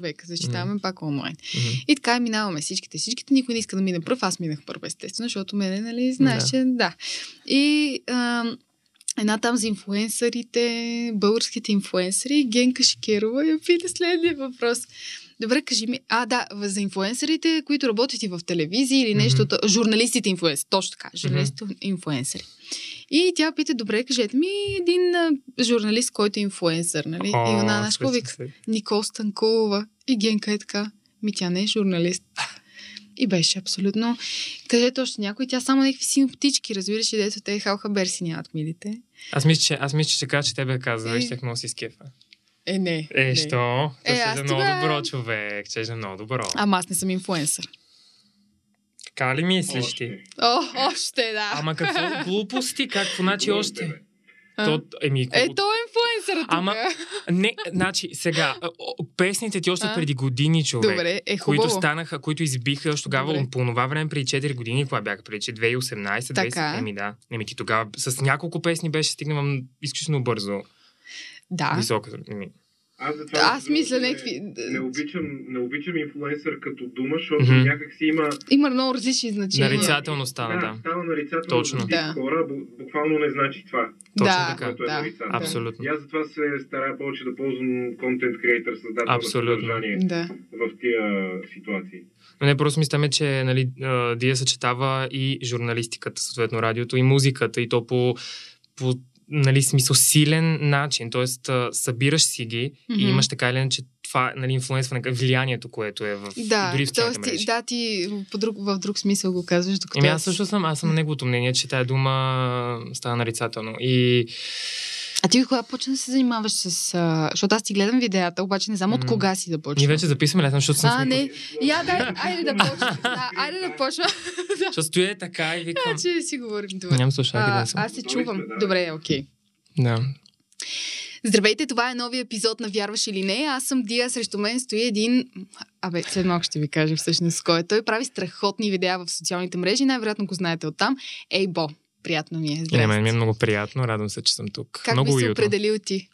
човека, защитаваме Мгм. пак онлайн. Мгм. И така минаваме всичките. Всичките никой не иска да мине пръв. Аз минах първ, естествено, защото мене, нали, знаеш, Да. че да. И ам, една там за инфуенсърите, българските инфуенсъри, Генка Шикерова я пита следния въпрос. Добре, кажи ми, а да, за инфуенсърите, които работят и в телевизии или нещо, mm-hmm. журналистите инфуенсъри, точно така, журналистите инфуенсъри. И тя пита, добре, кажете ми един а, журналист, който е инфуенсър, нали? и О, она, знаеш, какво сещам вика? Никол Станкулова. И Генка е така. Ми тя не е журналист. И беше абсолютно. Кажете още някой, тя само някакви синоптички, разбираш, и дето те халха берси нямат милите. Аз мисля, че, аз мисля, че кажа, че тебе каза, Е. и ще много си скефа. Е, не. Е, не. що? Е, Е, ще аз е много тогава- добро човек, че е много добро. Ама аз не съм инфуенсър. Така ли мислиш ти? О, още да. Ама какво глупости? Какво значи още? А? То, еми, Е, то е инфуенсър тук. Ама, Не, значи, сега, песните ти още А? преди години, човек. Добре, е хубаво. които станаха, които избиха още тогава, Добре. по това време, преди 4 години, кога бяха преди че 2018, Така. 20... Еми да. Еми ти тогава с няколко песни беше стигнала изключително бързо. Да. Висока. Аз, затова, Аз мисля не, някакви... Не обичам, не обичам инфлуенсър като дума, защото Мгм. някак си има... Има много различни значения. Нарицателно стана, да, да. става нарицателно Точно. за Да. да. хора, бу- буквално не значи това, Точно да, така. което е да. нарицателно. Абсолютно. И аз затова се старая повече да ползвам контент креатор, създател Абсолютно. на съдържание Да. в тия ситуации. Но не, просто мислям, че нали, Дия съчетава и журналистиката, съответно радиото, и музиката, и то по, по нали, смисъл силен начин. Тоест, събираш си ги и Мгм. имаш така или иначе това нали, инфлуенсване, влиянието, което е в, Да, дори в ти, мрежи. да, ти по друг, в друг смисъл го казваш, докато... Еми аз също съм, аз съм на неговото мнение, че тая дума става нарицателно. И А ти кога почна да се занимаваш с... А... Защото аз ти гледам видеята, обаче не знам от кога си да почна. ние вече записваме, лесно, защото съм А, не. Я, дай, айде да почна. Да, айде да почна. Защото стоя така и викам... че си говорим добре. Нямам слушалки А, да съм. аз се чувам. Добре, окей. Да. Здравейте, това е новия епизод на Вярваш или не. Аз съм Дия, срещу мен стои един... Абе, след малко ще ви кажа всъщност кой е. Той прави страхотни видеа в социалните мрежи, най-вероятно го знаете оттам. Ей, Бо, приятно ми е. И на Здрасти. мен ми е много приятно, радвам се, че съм тук. Как много би се уютно. определил ти?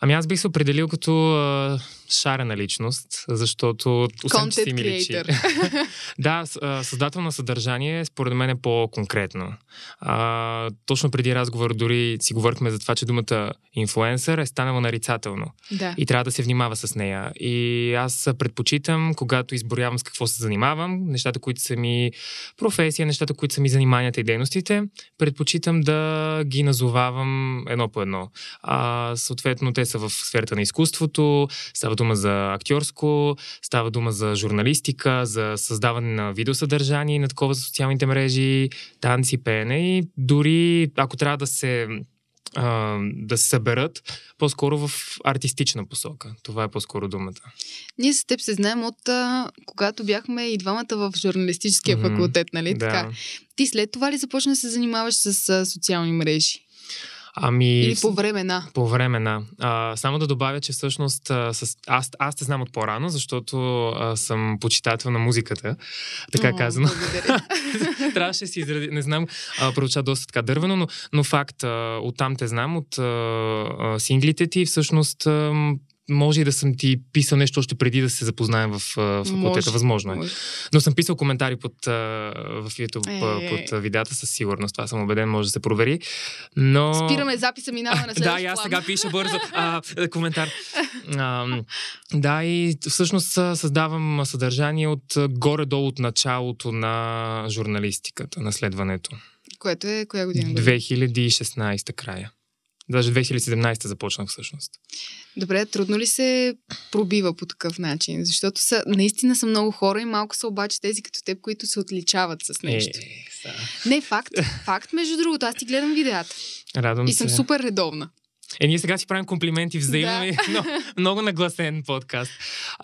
Ами аз бих се определил като а, шарена личност, защото освен, че Content си ми личи. creator. да, създател на съдържание според мен е по-конкретно. А, точно преди разговор дори си говорихме за това, че думата инфлуенсър е станала нарицателно да. и трябва да се внимава с нея. И аз предпочитам, когато изборявам с какво се занимавам, нещата, които са ми професия, нещата, които са ми заниманията и дейностите, предпочитам да ги назовавам едно по едно. А, съответно, те са в сферата на изкуството, става дума за актьорско, става дума за журналистика, за създаване на видеосъдържание на такова за социалните мрежи, танци, пеене и дори ако трябва да се а, да се съберат по-скоро в артистична посока. Това е по-скоро думата. Ние с теб се знаем от а, когато бяхме и двамата в журналистическия факултет, нали да. така? Ти след това ли започна да се занимаваш с а, социални мрежи? Ами, Или по време на? По време на. А, само да добавя, че всъщност а, с, аз, аз те знам от по-рано, защото а, съм почитател на музиката, така О, казано. Трябваше си изрази, не знам, а, проуча доста така дървено, но, но факт, а, оттам те знам, от а, а, синглите ти, всъщност а, може и да съм ти писал нещо още преди да се запознаем в факултета. Може, Възможно е. Но съм писал коментари под, в YouTube, Е, е, под а, видеята със сигурност. Това съм убеден, може да се провери. Но... Спираме записа, минаваме на Да, следващ и аз сега пиша бързо а, е, коментар. А, да, и всъщност създавам съдържание от горе-долу от началото на журналистиката, на следването. Което е коя година? 2016 края. Даже 2017 започнах всъщност. Добре, трудно ли се пробива по такъв начин? Защото са, наистина са много хора и малко са обаче тези като теб, които се отличават с нещо. Е, сега. Не, факт. Факт, между другото. Аз ти гледам видеята. Радвам И се. съм супер редовна. Е, ние сега си правим комплименти взаимно. Да. и много, много нагласен подкаст.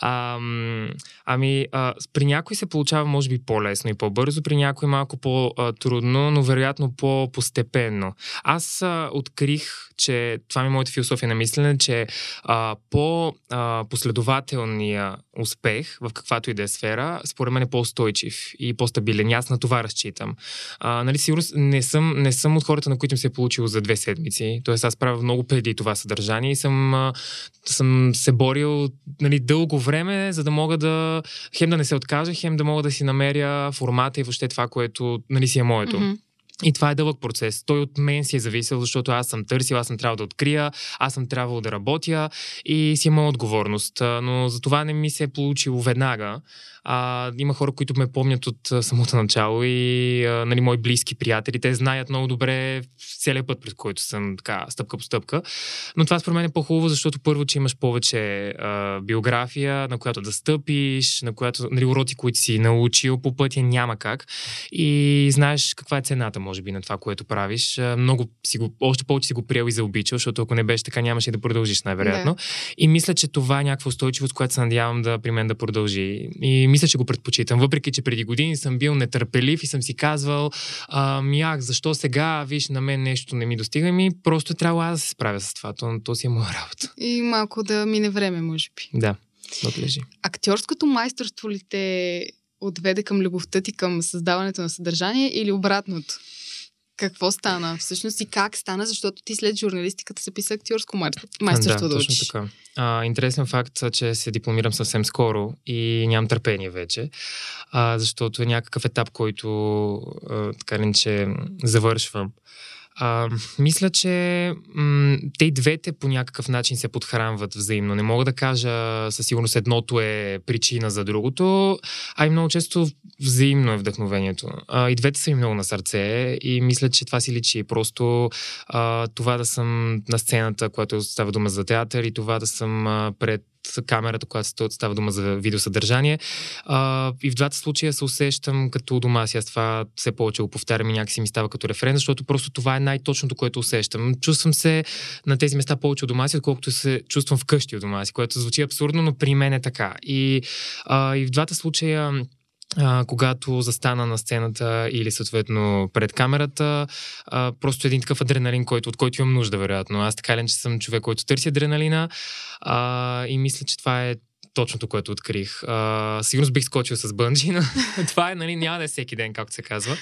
Ам, ами, а, при някой се получава, може би, по-лесно и по-бързо, при някой малко по-трудно, но вероятно по-постепенно. Аз а, открих, че това ми е моята философия на мислене, че а, по-последователния успех в каквато и да е сфера, според мен е по-устойчив и по-стабилен. Аз на това разчитам. А, нали, сигурно не съм, не съм от хората, на които им се е получило за две седмици. Тоест аз правя много преди това съдържание и съм, съм се борил нали, дълго време, за да мога да хем да не се откажа, хем да мога да си намеря формата и въобще това, което нали, си е моето. Мгм. И това е дълъг процес. Той от мен си е зависел, защото аз съм търсил, аз съм трябвало да открия, аз съм трябвало да работя и си имам отговорност. А, Но за това не ми се е получило веднага. А, има хора, които ме помнят от а, самото начало и а, нали, мои близки приятели. Те знаят много добре целият път, през който съм така, стъпка по стъпка. Но това според мен е по-хубаво, защото първо, че имаш повече а, биография, на която да стъпиш, на която нали, уроци, които си научил по пътя, няма как. И знаеш каква е цената, може би, на това, което правиш. А, Много си го, още повече си го приел и заобичал, защото ако не беше така, нямаше да продължиш, най-вероятно. И мисля, че това е някаква устойчивост, която се надявам да при мен да продължи. И мисля, че го предпочитам. Въпреки, че преди години съм бил нетърпелив и съм си казвал, ами ах, защо сега, виж, на мен нещо не ми достига, ми просто трябва аз да се справя с това. То, то си е моя работа. И малко да мине време, може би. Да, да отлежи. Актьорското майсторство ли те отведе към любовта ти към създаването на съдържание или обратното? Какво стана всъщност и как стана, защото ти след журналистиката се писа актьорско майстор- майсторство да, да точно учиш. така. А, интересен факт, че се дипломирам съвсем скоро и нямам търпение вече, а, защото е някакъв етап, който а, така ли, че завършвам. А, мисля, че м- те и двете по някакъв начин се подхранват взаимно. Не мога да кажа със сигурност едното е причина за другото, а и много често взаимно е вдъхновението. А, и двете са ми много на сърце и мисля, че това си личи. Просто а, това да съм на сцената, когато става дума за театър и това да съм а, пред камерата, ста- става дума за видеосъдържание. А, и в двата случая се усещам като у дома си. Аз това все повече го повтарям и някакси ми става като референ, защото просто това е най-точното, което усещам. Чувствам се на тези места повече у дома си, отколкото се чувствам вкъщи у дома си, което звучи абсурдно, но при мен е така. И, а, и в двата случая а, когато застана на сцената или съответно пред камерата, а, просто един такъв адреналин, който, от който имам нужда, вероятно. Аз така ли, че съм човек, който търси адреналина а, и мисля, че това е точното, което открих. А, сигурно бих скочил с бънджи, но това е, нали, няма да е всеки ден, както се казва.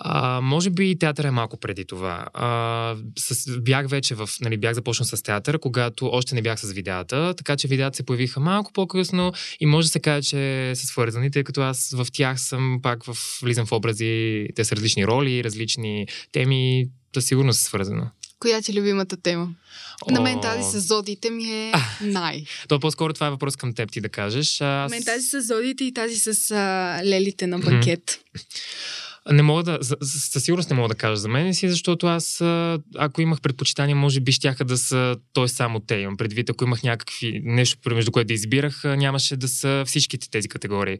А, може би театър е малко преди това. А, с, бях вече в, нали, бях започнал с театър, когато още не бях с видеята, така че видеята се появиха малко по-късно и може да се каже, че са свързани, тъй като аз в тях съм пак в, влизам в образи, те са различни роли, различни теми, със сигурност е свързано. Коя ти е любимата тема? На мен О, тази с зодиите ми е най. То по-скоро това е въпрос към теб ти да кажеш. На Аз... мен тази с зодиите и тази с а, лелите на банкет. Не мога да, със сигурност не мога да кажа за мен си, защото аз, ако имах предпочитания, може би щяха да са, той само те имам предвид, ако имах някакви нещо, между което да избирах, нямаше да са всичките тези категории.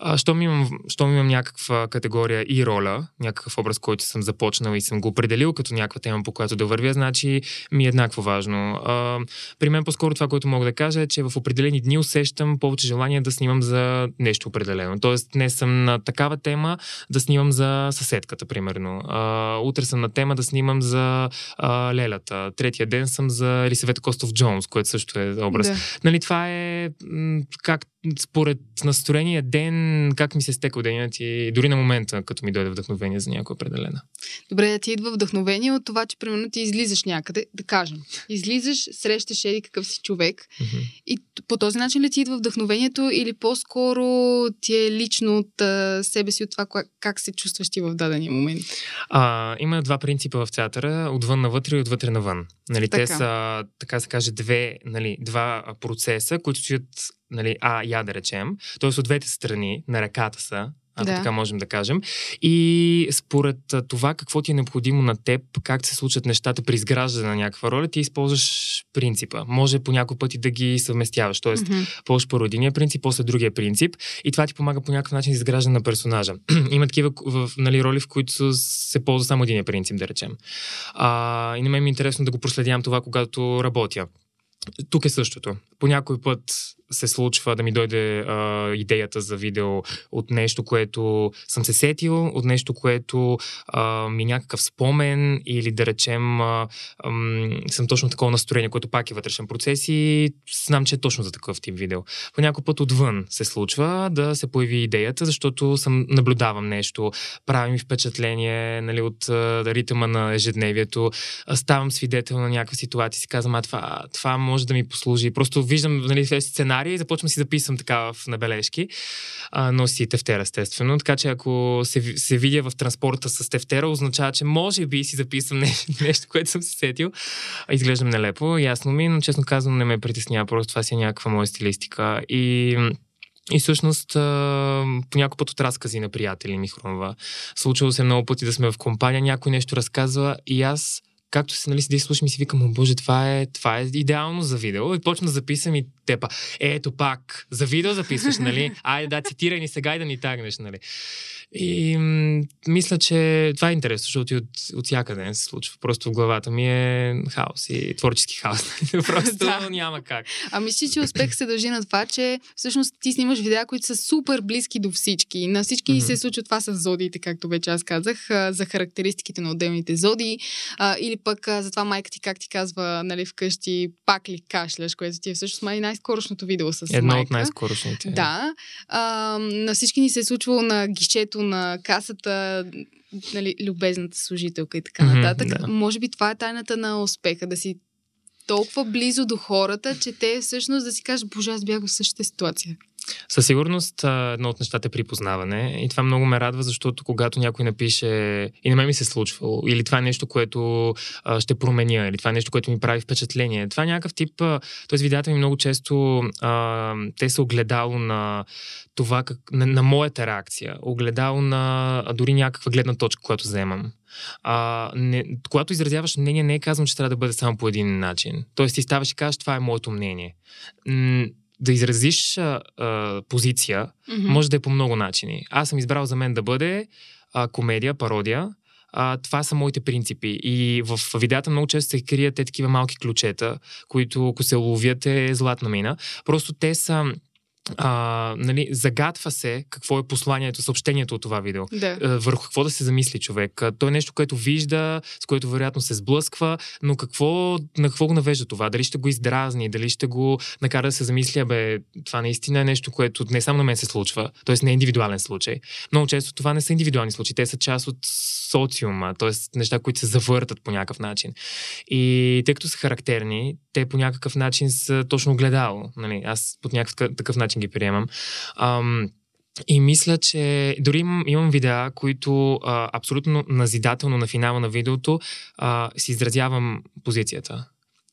А, щом, имам, щом имам някаква категория и роля, някакъв образ, който съм започнал и съм го определил като някаква тема, по която да вървя, значи ми е еднакво важно. А, при мен по-скоро това, което мога да кажа е, че в определени дни усещам повече желание да снимам за нещо определено. Тоест, не съм на такава тема, да снимам за съседката, примерно. А, утре съм на тема да снимам за а, Лелята. Третия ден съм за Елисавета Костов Джонс, което също е образ. Да. Нали, това е как според настроения ден, как ми се стека денят и дори на момента, като ми дойде вдъхновение за някоя определена. Добре, да ти идва вдъхновение от това, че примерно ти излизаш някъде, да кажем. Излизаш, срещаш еди какъв си човек Мгм. и по този начин ли ти идва вдъхновението или по-скоро ти е лично от а, себе си, от това как, как се чувстваш ти в дадения момент? А, има два принципа в театъра, отвън навътре и отвътре навън. Нали, те Така. са, така се каже, две, нали, два процеса, които стоят, нали, а, я да речем, т.е. от двете страни на ръката са, ако Да. така можем да кажем. И според това какво ти е необходимо на теб, как се случат нещата при изграждане на някаква роля, ти използваш принципа. Може по някой пъти да ги съвместяваш. Тоест, Мгм. ползваш първо единия принцип, после другия принцип и това ти помага по някакъв начин за изграждане на персонажа. Има такива в, нали, роли, в които се ползва само единия принцип, да речем. А, и на мен ми е интересно да го проследявам това, когато работя. тук е същото. По някой път се случва да ми дойде а, идеята за видео от нещо, което съм се сетил, от нещо, което а, ми е някакъв спомен или да речем а, а, съм точно такова настроение, което пак е вътрешен процес и знам, че е точно за такъв тип видео. По някой път отвън се случва да се появи идеята, защото съм наблюдавам нещо, прави ми впечатление нали, от а, ритъма на ежедневието, ставам свидетел на някаква ситуация и си казвам, а това, това може да ми послужи. Просто виждам нали, сценарий и започвам си записвам така в набележки, а, но си тефтера, естествено. Така че ако се, се видя в транспорта с тефтера, означава, че може би си записвам нещо, нещо което съм се сетил. Изглеждам нелепо, ясно ми, но честно казвам не ме притеснява, просто това си е някаква моя стилистика. И и всъщност по някой път от разкази на приятели ми хрумва. Случвало се много пъти да сме в компания, някой нещо разказва и аз както се нали, седи слушам и си викам, о боже, това е, това е идеално за видео. И почна да записвам и тепа, ето пак, за видео записваш, нали? Айде да, цитирай ни сега и да ни тагнеш, нали? И м- мисля, че това е интересно, защото и от, от всякъде не се случва. Просто в главата ми е хаос и творчески хаос. Просто да. няма как. А мисля, че успех се дължи на това, че всъщност ти снимаш видеа, които са супер близки до всички. На всички mm-hmm. се случва това с зодиите, както вече аз казах, за характеристиките на отделните зодии. А, или пък за това майка ти, как ти казва, нали, вкъщи, пак ли кашляш, което ти е всъщност май най-скорошното видео с Едно майка. от най-скорошните. Да. А, на всички ни се е случвало на гишето на касата, нали, любезната служителка и така mm-hmm, нататък. Да. Може би това е тайната на успеха, да си толкова близо до хората, че те всъщност да си кажат, боже, аз бях в същата ситуация. Със сигурност едно от нещата е припознаване и това много ме радва, защото когато някой напише и на мен ми се е случвало, или това е нещо, което а, ще променя, или това е нещо, което ми прави впечатление. Това е някакъв тип, т.е. видеята ми много често а, те са огледало на това, как, на, на моята реакция, огледало на дори някаква гледна точка, която вземам. А, не, когато изразяваш мнение, не е казвам, че трябва да бъде само по един начин. Тоест ти ставаш и кажеш, това е моето мнение да изразиш а, а, позиция, mm-hmm. може да е по много начини. Аз съм избрал за мен да бъде а, комедия, пародия. А, това са моите принципи. И в видеята много често се крият те такива малки ключета, които ако се ловят е златна мина. Просто те са а, нали, загадва се какво е посланието, съобщението от това видео. Да. А, върху какво да се замисли човек. А, то е нещо, което вижда, с което вероятно се сблъсква, но какво, на какво го навежда това? Дали ще го издразни, дали ще го накара да се замисли, бе, това наистина е нещо, което не само на мен се случва, т.е. не е индивидуален случай. Много често това не са индивидуални случаи, те са част от социума, т.е. неща, които се завъртат по някакъв начин. И тъй като са характерни, те по някакъв начин са точно гледало. Нали? Аз по някакъв такъв начин ги приемам. Ам, и мисля, че дори имам, имам видеа, които а, абсолютно назидателно на финала на видеото а, си изразявам позицията.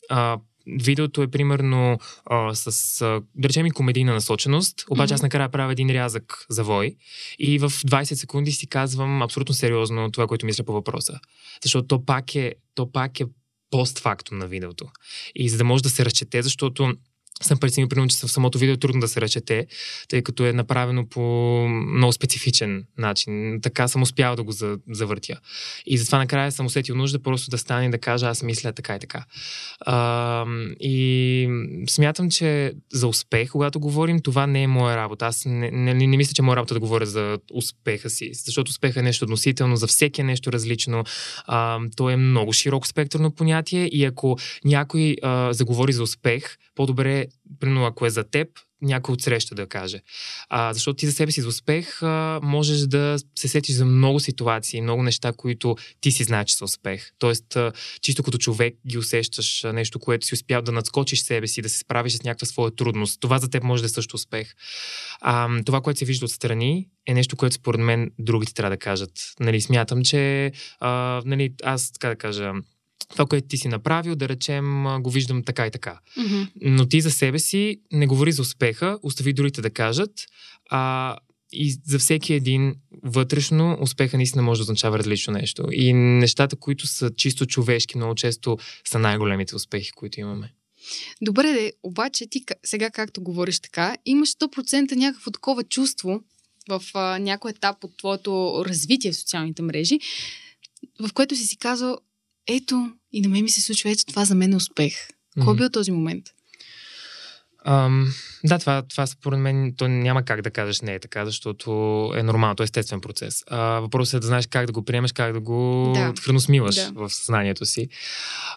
А, видеото е примерно а, с, а, да речем и комедийна насоченост, обаче mm-hmm. аз накрая правя един рязък за вой и в 20 секунди си казвам абсолютно сериозно това, което мисля по въпроса. Защото то пак е, то пак е постфактум на видеото. И за да може да се разчете, защото съм преценил, примерно, че в самото видео е трудно да се речете, тъй като е направено по много специфичен начин. Така съм успял да го завъртя. И затова накрая съм усетил нужда просто да стане и да кажа аз мисля така и така. А, и смятам, че за успех, когато говорим, това не е моя работа. Аз не, не, не мисля, че е моя работа да говоря за успеха си, защото успеха е нещо относително, за всеки е нещо различно. А, то е много широко спектърно понятие и ако някой а, заговори за успех, по-добре, примерно ако е за теб, някой от среща да каже. А, защото ти за себе си за успех а, можеш да се сетиш за много ситуации, много неща, които ти си знаеш, че са успех. Тоест, а, чисто като човек ги усещаш а, нещо, което си успял да надскочиш себе си, да се справиш с някаква своя трудност. Това за теб може да е също успех. А, това, което се вижда отстрани, е нещо, което според мен другите трябва да кажат. Нали, смятам, че а, нали, аз така да кажа, това, което ти си направил, да речем, го виждам така и така. Mm-hmm. Но ти за себе си не говори за успеха, остави другите да кажат. А, и за всеки един вътрешно успеха наистина може да означава различно нещо. И нещата, които са чисто човешки, много често са най-големите успехи, които имаме. Добре, де, обаче ти сега както говориш така, имаш 100% някакво такова чувство в а, някой етап от твоето развитие в социалните мрежи, в което си си казал, ето, и на мен ми се случва, ето това за мен е успех. Кой mm-hmm. бил този момент? Ам, да, това, това според мен то няма как да кажеш не е така, защото е нормално, то е естествен процес. А, въпросът е да знаеш как да го приемеш, как да го Да. храносмиваш Да. в съзнанието си.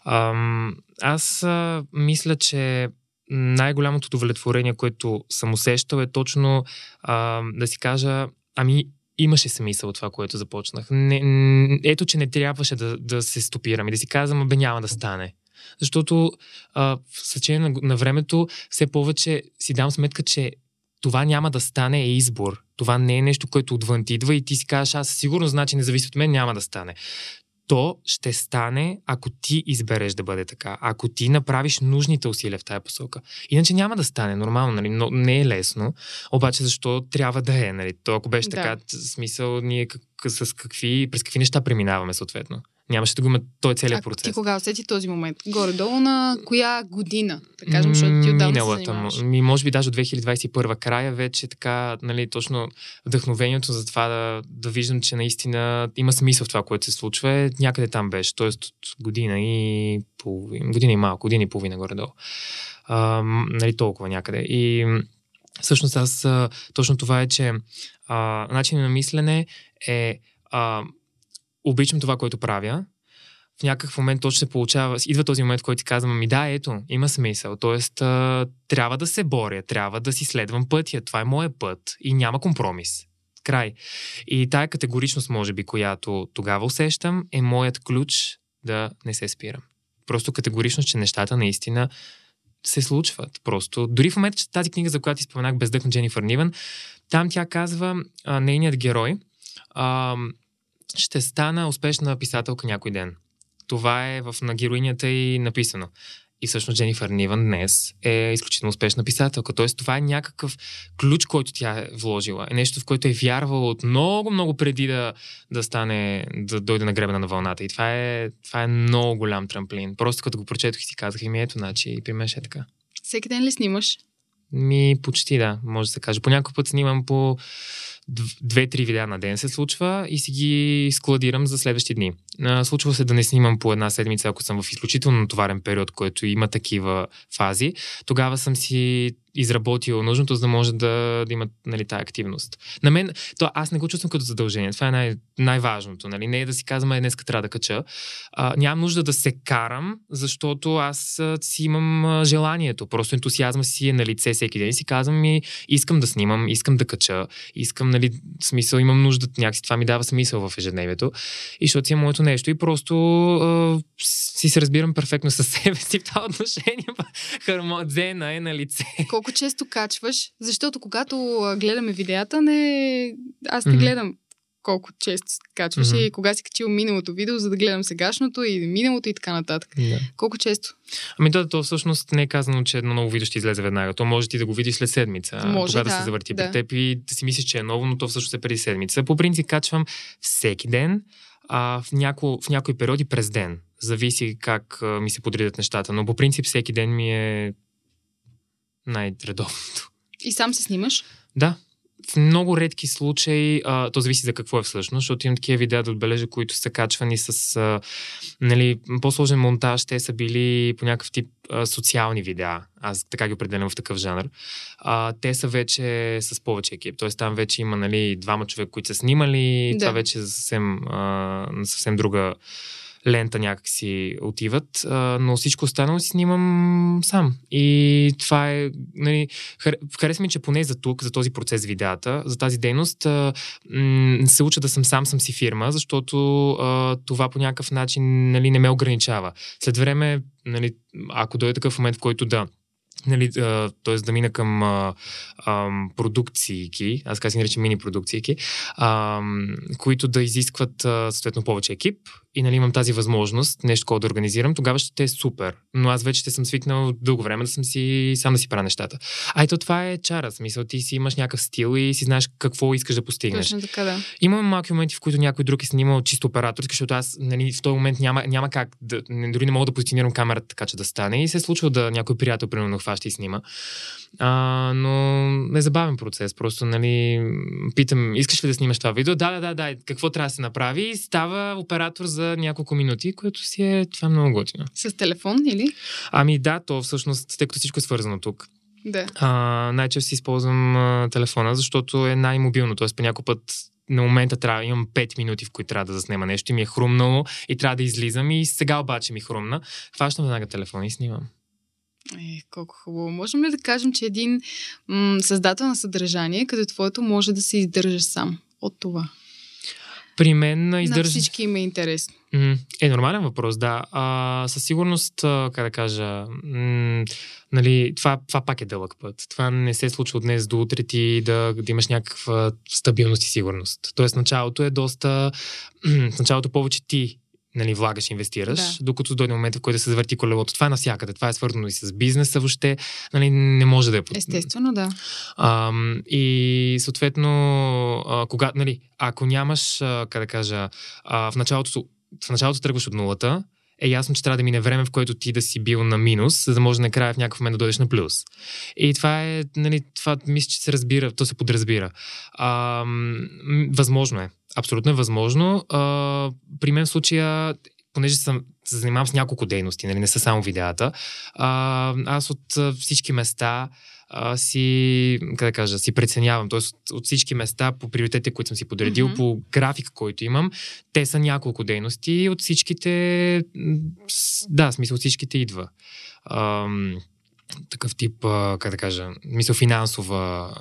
Ам, аз а, мисля, че най-голямото удовлетворение, което съм усещал е точно а, да си кажа, ами имаше смисъл от това, което започнах. Не, ето, че не трябваше да, да се стопирам и да си казвам, бе няма да стане. Защото а, в съчение на, на времето все повече си дам сметка, че това няма да стане е избор. Това не е нещо, което отвън ти идва и ти си кажеш, аз със сигурност значи не зависи от мен, няма да стане. То ще стане, ако ти избереш да бъде така. Ако ти направиш нужните усилия в тая посока. Иначе няма да стане нормално, нали? но не е лесно. Обаче защо трябва да е? Нали? То, ако беше Да. така, смисъл, ние как, с какви, през какви неща преминаваме съответно. Нямаше да го има той целият А процес. ти кога усети този момент? Горе-долу на коя година? Да кажем, защото ти отдавна се Миналата, занимаваш. ми, може би даже от 2021 края вече така, нали, точно вдъхновението за това да, да виждам, че наистина има смисъл в това, което се случва, е някъде там беше. Тоест от година и половина, година и малко, година и половина горе-долу. А, нали, толкова някъде. И всъщност аз точно това е, че а, начинът на мислене е а, обичам това, което правя, в някакъв момент точно се получава, идва този момент, в който ти казвам, ми да, ето, има смисъл. Тоест, а, трябва да се боря, трябва да си следвам пътя. Това е моят път и няма компромис. Край. И тая категоричност, може би, която тогава усещам, е моят ключ да не се спирам. Просто категоричност, че нещата наистина се случват. Просто, дори в момента, че тази книга, за която ти споменах, Бездъх на Дженифър Нивън, там тя казва, а, нейният герой а, ще стана успешна писателка някой ден. Това е в на героинята и написано. И всъщност Дженифър Нивън днес е изключително успешна писателка. Тоест това е някакъв ключ, който тя е вложила. Е нещо, в което е вярвала от много, много преди да, да стане, да дойде на гребена на вълната. И това е, това е много голям трамплин. Просто като го прочетох и си казах, ми ето, значи, и при мен ще е така. Всеки ден ли снимаш? Ми, почти да, може да се каже. По някой път снимам по две-три видеа на ден се случва и си ги складирам за следващи дни. Случва се да не снимам по една седмица, ако съм в изключително натоварен период, който има такива фази. Тогава съм си изработил нужното, за да може да, да има нали, тая активност. На мен, то аз не го чувствам като задължение. Това е най- най-важното. Нали? Не е да си казвам, е, днес трябва да кача. А, нямам нужда да се карам, защото аз а, си имам а, желанието. Просто ентусиазма си е на лице всеки ден и си казвам ми, искам да снимам, искам да кача, искам, нали, смисъл, имам нужда, някакси това ми дава смисъл в ежедневието. И защото си е моето нещо. И просто а, си се разбирам перфектно със себе си в това отношение. Хармодзена е на лице. Колко често качваш? Защото когато гледаме видеята, не... аз не гледам колко често качваш Мгм. и кога си качил миналото видео, за да гледам сегашното и миналото и така нататък. Да. Колко често? Ами то, то всъщност не е казано, че едно ново видео ще излезе веднага. То може ти да го видиш след седмица. Може, когато да, се завърти да. при теб и да си мислиш, че е ново, но то всъщност е преди седмица. По принцип качвам всеки ден, а, в, няко, в някои периоди през ден. Зависи как ми се подредят нещата, но по принцип всеки ден ми е най-редовното. И сам се снимаш? Да. В много редки случаи, а, то зависи за какво е всъщност, защото имам такива видеа да отбележа, които са качвани с а, нали, по-сложен монтаж. Те са били по някакъв тип а, социални видеа. Аз така ги определям в такъв жанр. А, те са вече с повече екип. Тоест там вече има нали, двама човека, които са снимали. Да. Това вече е съвсем, а, съвсем друга лента някак си отиват, но всичко останало си снимам сам. И това е, нали, хар- хареса ми, че поне за тук, за този процес видеята, за тази дейност, а, се уча да съм сам, съм си фирма, защото това по някакъв начин нали, не ме ограничава. След време, нали, ако дойде такъв момент, в който да нали, т.е. да мина към а, а, продукции, аз казах наричам мини продукции, а, които да изискват а, съответно повече екип и нали, имам тази възможност нещо такова да организирам, тогава ще е супер. Но аз вече ще съм свикнал дълго време да съм си сам да си правя нещата. А ето това е чара. Смисъл, ти си имаш някакъв стил и си знаеш какво искаш да постигнеш. Точно така, да. Имам малки моменти, в които някой друг е снимал чисто операторски, защото аз нали, в този момент няма, няма как, да, дори не мога да позиционирам камерата така, че да стане. И се е случва да някой приятел, примерно, хваща и снима. А, но е забавен процес. Просто, нали, питам, искаш ли да снимаш това видео? Да, да, да, да. Какво трябва да се направи? И става оператор за няколко минути, което си е, това е много готино. С телефон или? Ами да, то всъщност, тъй като всичко е свързано тук. Да. А, най-често си използвам а, телефона, защото е най-мобилно. Тоест, по някой път на момента трябва, имам 5 минути, в които трябва да заснема нещо и ми е хрумнало и трябва да излизам и сега обаче ми хрумна. Хващам веднага телефона и снимам. Е, колко хубаво. Можем ли да кажем, че един м- създател на съдържание, като твоето, може да се издържа сам от това? При мен На издържа... всички им е интересно. Е, нормален въпрос, да. А, със сигурност, как да кажа, м- нали, това, това пак е дълъг път. Това не се случва от днес до утре ти да, да имаш някаква стабилност и сигурност. Тоест, началото е доста... в началото повече ти нали, влагаш, инвестираш, Да. докато дойде момента, в който да се завърти колелото. Това е навсякъде. Това е свързано и с бизнеса въобще. Нали, не може да е... Естествено, да. Ам, и съответно, а, кога, нали, ако нямаш, а, как да кажа, а, в, началото, в началото тръгваш от нулата, е ясно, че трябва да мине време, в което ти да си бил на минус, за да може накрая в някакъв момент да дойдеш на плюс. И това е, нали, това мисля, че се разбира, то се подразбира. А, възможно е. Абсолютно е възможно. А, при мен в случая, понеже съм, се занимавам с няколко дейности, нали, не са само видеята, а, аз от всички места а, си, как да кажа, си преценявам. Тоест от, от всички места по приоритетите, които съм си подредил, Мгм. по графика, който имам, те са няколко дейности и от всичките, да, смисъл от всичките идва. Ам, такъв тип, как да кажа, мисъл финансова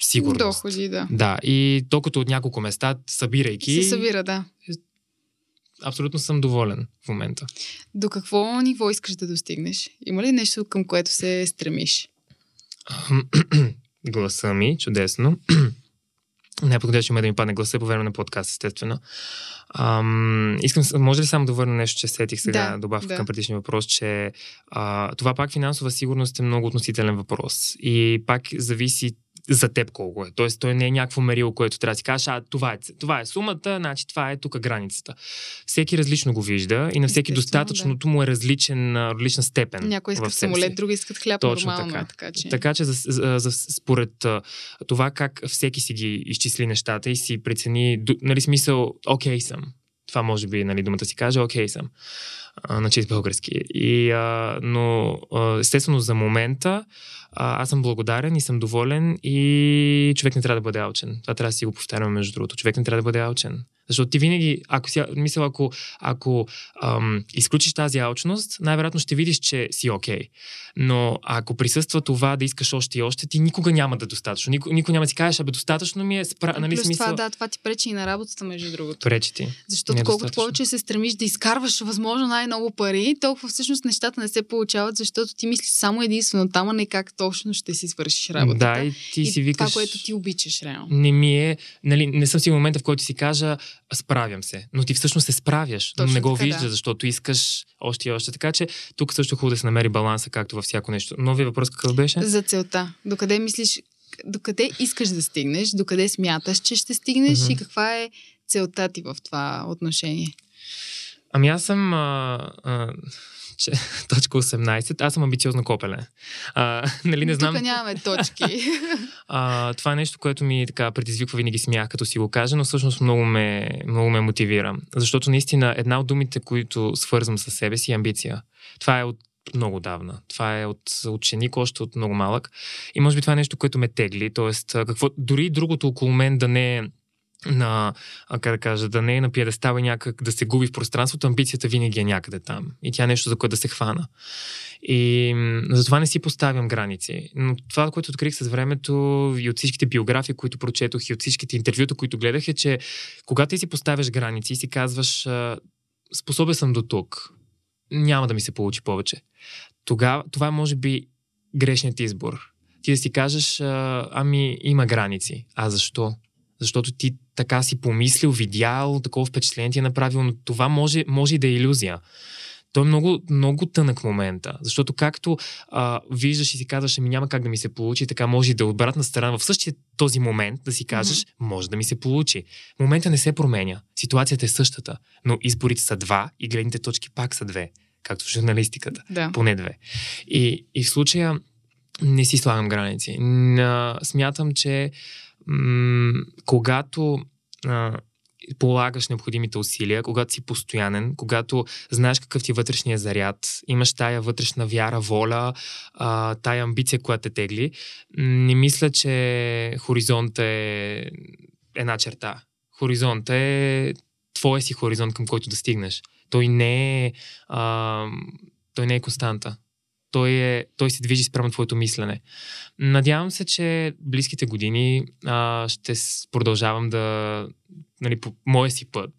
сигурност. Доходи, да. Да, и толкова от няколко места, събирайки, Се събира, да. абсолютно съм доволен в момента. До какво ниво искаш да достигнеш? Има ли нещо към което се стремиш? гласа ми, чудесно. Най-подходящо има да ми падне гласа по време на подкаст, естествено. Ам, искам, може ли само да върна нещо, че сетих сега, Да, добавка да. към предишния въпрос, че а, това пак финансова сигурност е много относителен въпрос. И пак зависи за теб колко е. Тоест, той не е някакво мерило, което трябва да си кажеш, а това е, това е сумата, значи това е тук границата. Всеки различно го вижда и на всеки достатъчното му е различен, различна степен. Някой иска самолет, други искат хляб, Точно нормално така. е, така че... Така че за, за, за, според това как всеки си ги изчисли нещата и си прецени, нали смисъл, окей съм. Това може би, нали, думата си каже, окей съм. А, на чист български. И, а, но а, естествено за момента а, аз съм благодарен и съм доволен и човек не трябва да бъде алчен. Това трябва да си го повтаряме между другото. Човек не трябва да бъде алчен. Защото ти винаги, ако си, мисля, ако, ако ам, изключиш тази алчност, най-вероятно ще видиш, че си окей. Но ако присъства това да искаш още и още, ти никога няма да е достатъчно. Никога, никога няма да си кажеш, абе достатъчно ми е, спра, нали Плюс смисъл. това, да, това ти пречи и на работата, между другото. Пречи ти. Защото колкото Недостатъчно. повече се стремиш да изкарваш възможно най-много пари, толкова всъщност нещата не се получават, защото ти мислиш само единствено там, а не как точно ще си свършиш работата. Да, и ти и си викаш... това, което ти обичаш реално. не ми е, нали, не съм си в момента, в който си кажа, справям се. Но ти всъщност се справяш, но Точно не го така, виждаш, да. защото искаш още и още. Така че тук също е хубаво да се намери баланса, както във всяко нещо. Новия въпрос какъв беше? За целта. Докъде мислиш, докъде искаш да стигнеш, докъде смяташ, че ще стигнеш Мгм. и каква е целта ти в това отношение? Ами аз съм а, а, че, точка 18, аз съм амбициозно копеле. А, нали не знам, Тук нямаме точки. а, това е нещо, което ми така предизвиква винаги смях, като си го кажа, но всъщност много ме, много ме мотивира. Защото наистина една от думите, които свързвам със себе си е амбиция. Това е от много давна. Това е от ученик, още от много малък. И може би това е нещо, което ме тегли. Тоест, какво, дори другото около мен да не е на, как да кажа, да не е на пиедестал и някак да се губи в пространството, амбицията винаги е някъде там. И тя е нещо, за което да се хвана. И затова не си поставям граници. Но това, което открих с времето и от всичките биографии, които прочетох и от всичките интервюта, които гледах е, че когато ти си поставяш граници и си казваш способен съм до тук, няма да ми се получи повече. Тогава, това е може би грешният избор. Ти да си кажеш, ами има граници. А защо? Защото ти така си помислил, видял, такова впечатление ти е направил, но това може, може и да е иллюзия. Той е много, много тънък момента. Защото както а, виждаш и си казваш, ами няма как да ми се получи, така може и да е обратна страна в същия този момент да си кажеш, mm-hmm. може да ми се получи. Момента не се променя. Ситуацията е същата, но изборите са два и гледните точки пак са две, както в журналистиката. да. Поне две. И, и в случая не си слагам граници. Смятам, че м- когато а, полагаш необходимите усилия, когато си постоянен, когато знаеш какъв ти е вътрешния заряд, имаш тая вътрешна вяра, воля, а, тая амбиция, която те тегли, не мисля, че хоризонт е една черта. Хоризонт е твоя си хоризонт, към който да стигнеш. Той не е, а, той не е константа. Той, е, той се движи спрямо твоето мислене. Надявам се, че близките години а, ще продължавам да, нали, по моя си път,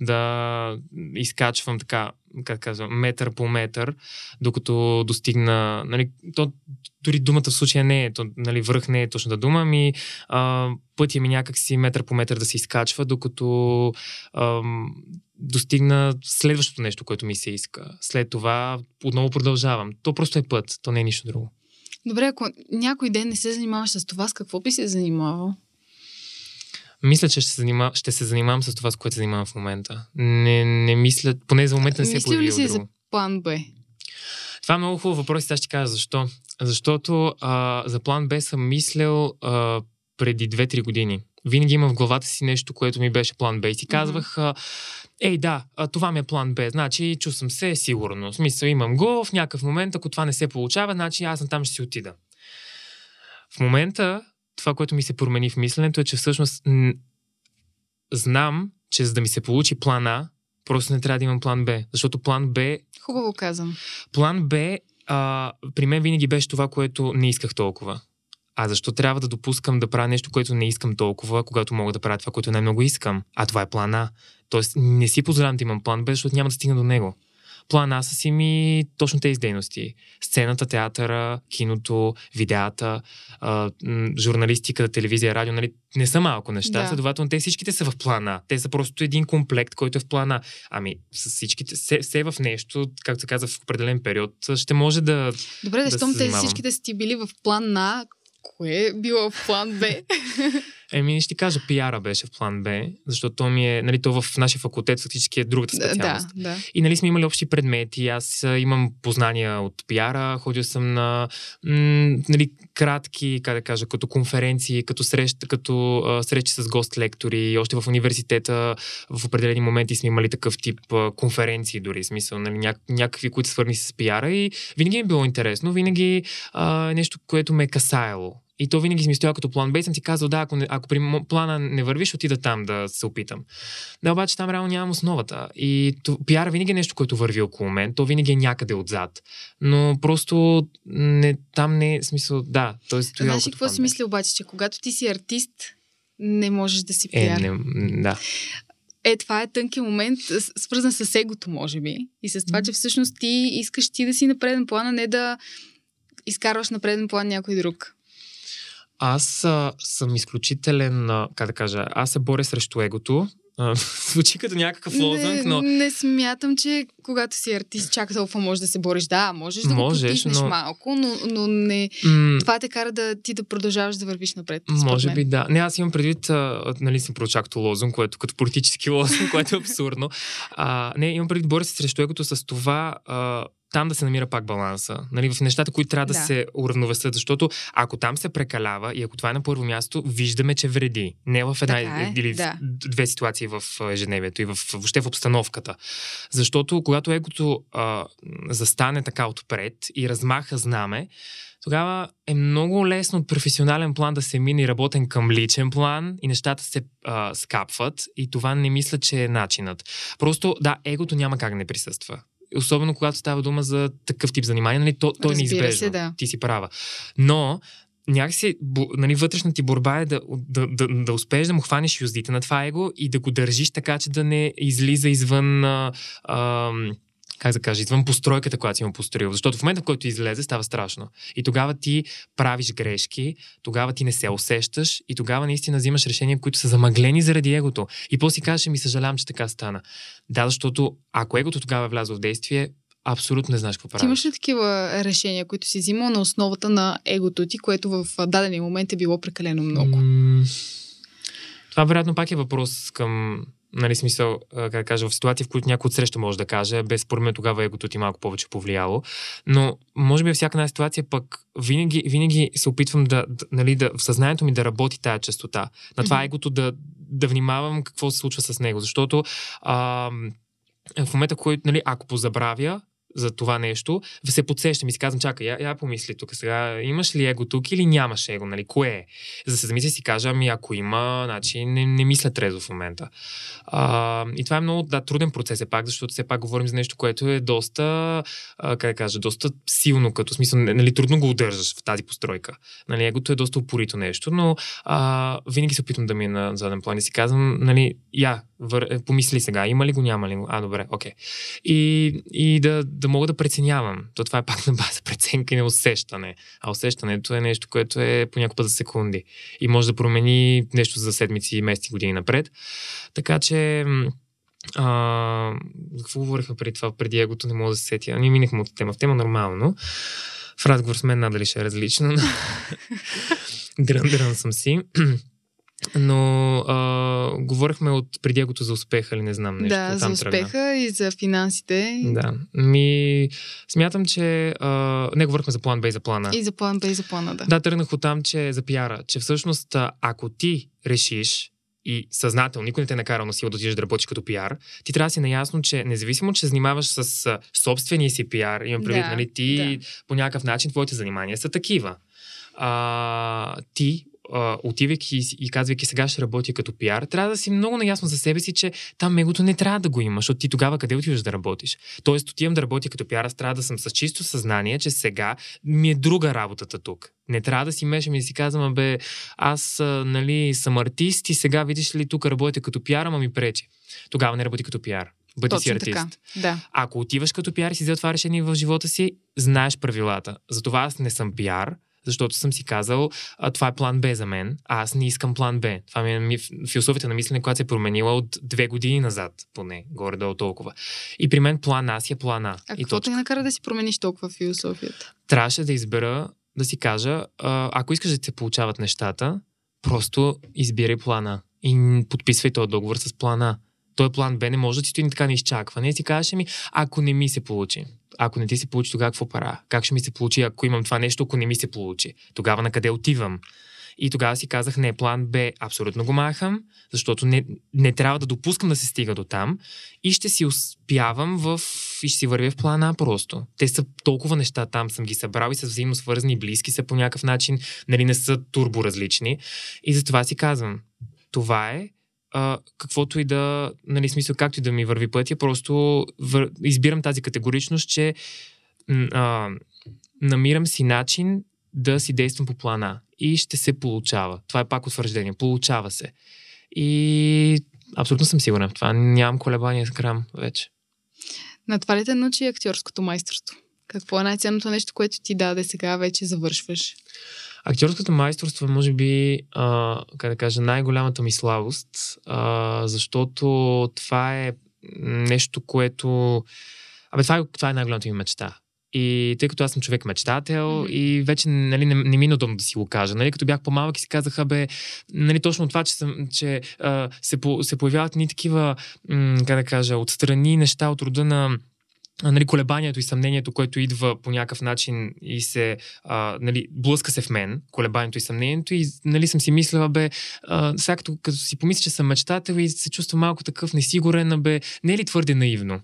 да изкачвам така, как казвам, метър по метър, докато достигна, нали, то, дори думата в случая не е, то, нали, връх не е точната дума, ми а, пътя ми някакси метър по метър да се изкачва, докато достигна следващото нещо, което ми се иска. След това отново продължавам. То просто е път, то не е нищо друго. Добре, ако някой ден не се занимаваш с това, с какво би се занимавал? Мисля, че ще се, занимав... ще се занимавам с това, с което се занимавам в момента. Не, не мисля, поне за момента не се е Мислил ли си друго. за план Б? Това е много хубав въпрос и сега ще кажа защо. Защото а, за план Б съм мислял а, преди 2-3 години. Винаги имам в главата си нещо, което ми беше план Б. И си казвах, а, ей да, това ми е план Б. Значи, чу съм се сигурно. В смисъл, имам го в някакъв момент, ако това не се получава, значи аз на там ще си отида. В момента, това, което ми се промени в мисленето е, че всъщност н- знам, че за да ми се получи план А, просто не трябва да имам план Б. Защото план Б Хубаво казвам. План Б а, при мен винаги беше това, което не исках толкова. А защо трябва да допускам да правя нещо, което не искам толкова, когато мога да правя това, което най-много искам? А това е план А. Тоест не си позволявам да имам план Б, защото няма да стигна до него. План А са си ми точно тези дейности. Сцената, театъра, киното, видеята, а, м, журналистика, телевизия, радио, нали? Не са малко неща, Да. следователно те всичките са в плана. Те са просто един комплект, който е в плана. Ами, с всичките, все, все в нещо, както се казва, в определен период, ще може да... Добре, да, Да щом тези занимавам. всичките сте били в план А, кое е било план Б? Еми, ще кажа, пиара беше в план Б, защото то ми е, нали, то в нашия факултет фактически е другата да, специалност. да. И нали сме имали общи предмети. Аз имам познания от пиара, ходил съм на м, нали, кратки, как да кажа, като конференции, като, среща, като а, срещи с гост-лектори. Още в университета в определени моменти сме имали такъв тип а, конференции дори, смисъл, нали, ня, някакви, които са свързани с пиара. И винаги ми е било интересно, винаги а, е нещо, което ме е касаело. И то винаги ми стоял като план Б съм си казал, да, ако, не, ако при плана не вървиш, отида там да се опитам. Да, обаче там реално нямам основата. И то, пиара винаги е нещо, което върви около мен. То винаги е някъде отзад. Но просто не, там не е смисъл, да. Той е стоял Знаеш какво си Б. мисля обаче, че когато ти си артист, не можеш да си Е, пиар. не, м, да. Е, това е тънки момент, свързан с егото, може би. И с това, че всъщност ти искаш ти да си на преден план, а не да изкарваш на преден план някой друг. Аз а, съм изключителен, а, как да кажа, аз се боря срещу егото. Звучи като някакъв лозунг, не, но не смятам, че когато си артист, чак толкова можеш да се бориш. Да, можеш да Можеш, го потиснеш но- малко, но, но не... м- това те кара да ти да продължаваш да вървиш напред. Може мен. би да. Не, аз имам предвид, а, нали съм прочак като лозунг, което като политически лозунг, което е абсурдно. А, не, имам предвид, боря се срещу егото с това а, там да се намира пак баланса. Нали, в нещата, които трябва да, Да. се уравновесят, защото ако там се прекалява и ако това е на първо място, виждаме, че вреди. Не в една Така е, или да. две ситуации в ежедневието и в, въобще в обстановката. Защото когато егото а, застане така отпред и размаха знаме, тогава е много лесно от професионален план да се мине и работен към личен план и нещата се а, скапват и това не мисля, че е начинът. Просто, да, егото няма как да не присъства. Особено когато става дума за такъв тип занимание, нали, то, то е се, неизбежно. да. Ти си права. Но някакси, нали, вътрешна ти борба е да, да, да, да успееш да му хванеш юздите на това его и да го държиш така, че да не излиза извън а, а, как да кажа, извън постройката, която си му построил. Защото в момента, в който излезе, става страшно. И тогава ти правиш грешки, тогава ти не се усещаш и тогава наистина взимаш решения, които са замъглени заради егото. И после си кажеш, ми съжалявам, че така стана. Да, защото ако егото тогава е влязло в действие, абсолютно не знаеш какво правиш. Ти имаш ли такива решения, които си взимал на основата на егото ти, което в а, дадения момент е било прекалено много? М, Това вероятно пак е въпрос към нали, смисъл, как да кажа, в ситуации, в които някой отсреща може да каже, без според мен тогава егото ти малко повече повлияло. Но, може би, всяка една ситуация пък винаги, винаги се опитвам да, да, нали, да, в съзнанието ми да работи тая частота. На това Мгм. егото да, да внимавам какво се случва с него. Защото а, в момента, който, нали, ако позабравя, за това нещо, се подсещам и си казвам, чакай, я, я помисли тук сега, имаш ли его тук или нямаш его, нали, кое е? За да се замисля си кажа, ами ако има, значи не, не мисля трезво в момента. А, и това е много да, труден процес е пак, защото все пак говорим за нещо, което е доста, а, как да кажа, доста силно, като смисъл, нали, трудно го удържаш в тази постройка. Нали, егото е доста упорито нещо, но а, винаги се опитвам да ми е на заден план и си казвам, нали, я, вър... Помисли сега, има ли го, няма ли го? А, добре, окей. Okay. И, и да, да мога да преценявам. То това е пак на база преценка и на усещане. А усещането е нещо, което е понякога за секунди. И може да промени нещо за седмици, месеци, години напред. Така че а, какво говорихме преди това, преди егото, не мога да се сетя. Ние минахме от тема в тема нормално. В разговор с мен надали ще е различно, но дрън, дрън съм си. Но а, говорихме от предягото за успеха, или не знам нещо. Да, за успеха тръгна. и за финансите. Да. Ми, смятам, че... А, не говорихме за план Б и за плана. И за план Б и за плана, да. Да, тръгнах от там, че за пиара, че всъщност ако ти решиш и съзнателно, никой не те е накарал на сила да отидеш да работиш като пиар, ти трябва да си наясно, че независимо, че занимаваш с собствения си пиар, имам предвид, да, нали, ти да. по някакъв начин твоите занимания са такива. А, ти отивайки и казвайки сега ще работя като пиар, трябва да си много наясно за себе си, че там мегото не трябва да го има, защото ти тогава къде отиваш да работиш? Тоест, отивам да работя като пиар, аз трябва да съм с чисто съзнание, че сега ми е друга работата тук. Не трябва да си мешам и да си казвам, бе, аз нали, съм артист и сега видиш ли тук работя като пиар, ама ми пречи. Тогава не работи като пиар. Бъди Точно си артист. Така. Да. Ако отиваш като пиар и си взел това решение в живота си, знаеш правилата. Затова аз не съм пиар, защото съм си казал, а, това е план Б за мен, а аз не искам план Б. Това ми е философията на мислене, която се е променила от две години назад, поне, горе-долу толкова. И при мен план А си е план А. А и какво те накара да си промениш толкова философията? Трябваше да избера, да си кажа, а, ако искаш да се получават нещата, просто избирай плана и подписвай този договор с плана. Той план Б не може да ти стои така на изчакване. И си кажеш ми, ако не ми се получи ако не ти се получи, тогава какво пара? Как ще ми се получи, ако имам това нещо, ако не ми се получи? Тогава на къде отивам? И тогава си казах, не, план Б абсолютно го махам, защото не, не трябва да допускам да се стига до там и ще си успявам в... и ще си вървя в плана просто. Те са толкова неща там, съм ги събрал и са взаимно свързани, близки са по някакъв начин, нали не са турборазлични. И затова си казвам, това е, а, каквото и да, нали, смисъл, както и да ми върви пътя, просто вър... избирам тази категоричност, че а, намирам си начин да си действам по плана и ще се получава. Това е пак утвърждение. Получава се. И абсолютно съм сигурен в това. Нямам колебания с грам вече. На това ли те научи актьорското майсторство? Какво е най-ценното нещо, което ти даде сега вече завършваш? Актьорското майсторство е, може би, а, как да кажа, най-голямата ми слабост, а, защото това е нещо, което... Абе, това е, това е най-голямата ми мечта. И тъй като аз съм човек мечтател mm-hmm. и вече нали, не, не ми е удобно да си го кажа. Нали, като бях по-малък и си казаха, бе, нали, точно това, че, съм, че а, се, по, се появяват ни такива, м- как да кажа, отстрани неща от рода на нали, колебанието и съмнението, което идва по някакъв начин и се а, нали, блъска се в мен, колебанието и съмнението и нали, съм си мислила, бе, а, сега като, като си помисля, че съм мечтател и се чувствам малко такъв несигурен, бе, не е ли твърде наивно?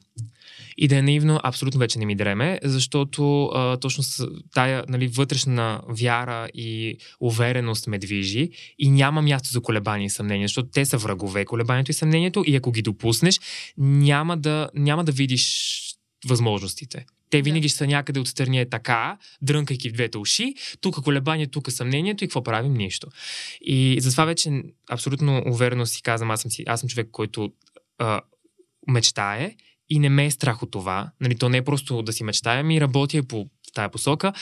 И да е наивно, абсолютно вече не ми дреме, защото а, точно с тая нали, вътрешна вяра и увереност ме движи и няма място за колебание и съмнение, защото те са врагове, колебанието и съмнението и ако ги допуснеш, няма да, няма да видиш възможностите. Те винаги ще са някъде отстрани е така, дрънкайки в двете уши, тук колебание, тук съмнението и какво правим? Нищо. И затова вече абсолютно уверено си казвам, аз съм, си, аз съм човек, който а, мечтае и не ме е страх от това. Нали, то не е просто да си мечтая, ми работя по тая посока,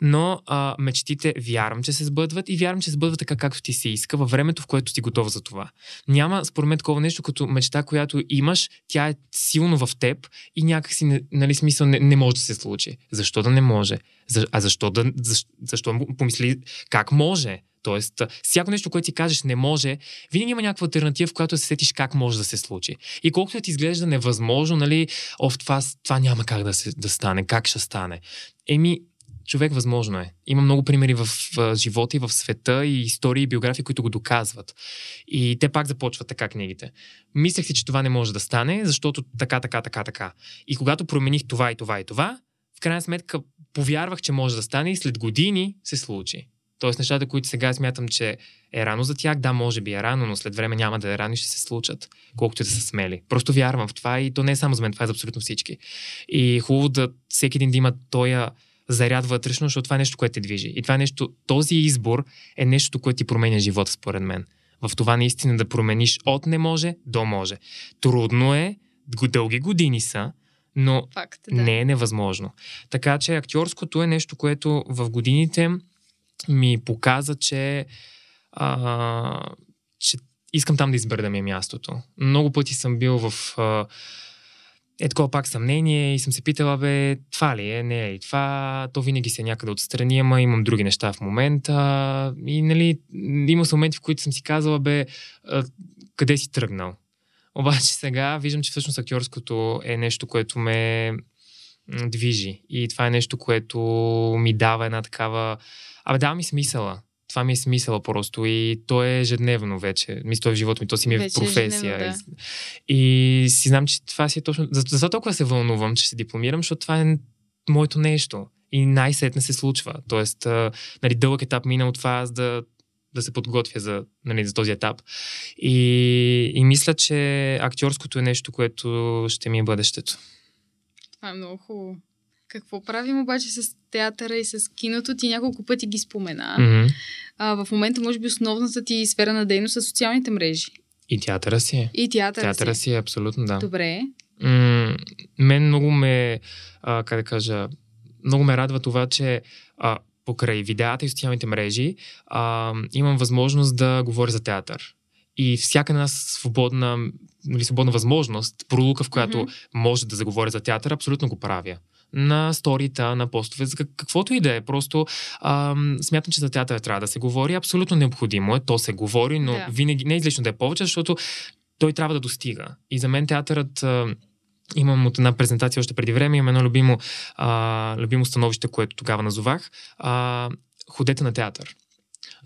но а, мечтите вярвам, че се сбъдват и вярвам, че се сбъдват така, както ти се иска, във времето, в което си готов за това. Няма, според мен, такова нещо като мечта, която имаш, тя е силно в теб и някакси, нали, смисъл не, не може да се случи. Защо да не може? За, а защо да, защо, защо помисли как може? Тоест, всяко нещо, което ти кажеш не може, винаги има някаква альтернатива, в която се сетиш как може да се случи. И колкото ти изглежда невъзможно, нали, о, това, това няма как да, се, да стане, как ще стане. Еми, човек възможно е. Има много примери в, в живота и в света и истории и биографии, които го доказват. И те пак започват така книгите. Мислех си, че това не може да стане, защото така, така, така, така. И когато промених това и това и това, в крайна сметка повярвах, че може да стане и след години се случи. Тоест нещата, които сега смятам, че е рано за тях, да, може би е рано, но след време няма да е рано и ще се случат, колкото и да са смели. Просто вярвам в това и то не е само за мен, това е за абсолютно всички. И хубаво да всеки един да има тоя заряд вътрешно, защото това е нещо, което те движи. И това е нещо, този избор е нещо, което ти променя живота, според мен. В това наистина да промениш от не може до може. Трудно е, дълги години са, но Факт, да. не е невъзможно. Така че актьорското е нещо, което в годините ми показа, че, а, че искам там да избера ми е мястото. Много пъти съм бил в а, е такова пак съмнение и съм се питала, бе, това ли е, не е ли това, то винаги се е някъде отстрани, ама имам други неща в момента. И, нали, има са моменти, в които съм си казала, бе, къде си тръгнал? Обаче сега виждам, че всъщност актьорското е нещо, което ме движи. И това е нещо, което ми дава една такава... Абе, дава ми смисъла. Това ми е смисъла просто и то е ежедневно вече. Мисля, то е в живота ми, то си ми е Вече професия. ежедневно, И си знам, че това си е точно... За- толкова се вълнувам, че се дипломирам, защото това е моето нещо. И най-сетне се случва. Тоест, а, нали, дълъг етап мина от това аз да, да се подготвя за, нали, за този етап. И, и мисля, че актьорското е нещо, което ще ми е бъдещето. Това е много хубаво. Какво правим обаче с театъра и с киното? Ти няколко пъти ги спомена. Мгм. А, в момента, може би, основната ти сфера на дейност са социалните мрежи. И театъра си е. И театъра. Театъра си. си е, абсолютно, да. Добре. М- мен много ме, а, как да кажа, много ме радва това, че а, покрай видеята и социалните мрежи а, имам възможност да говоря за театър. И всяка една свободна, нали, свободна възможност, пролука, в която Мгм. може да заговоря за театър, абсолютно го правя. На сторита, на постове, за как- каквото и да е. Просто ам, смятам, че за театър трябва да се говори. Абсолютно необходимо е. То се говори, но Да. винаги не е излишно да е повече, защото той трябва да достига. И за мен театърът а, имам от една презентация още преди време, имам едно любимо, а, любимо становище, което тогава назовах. А, ходете на театър.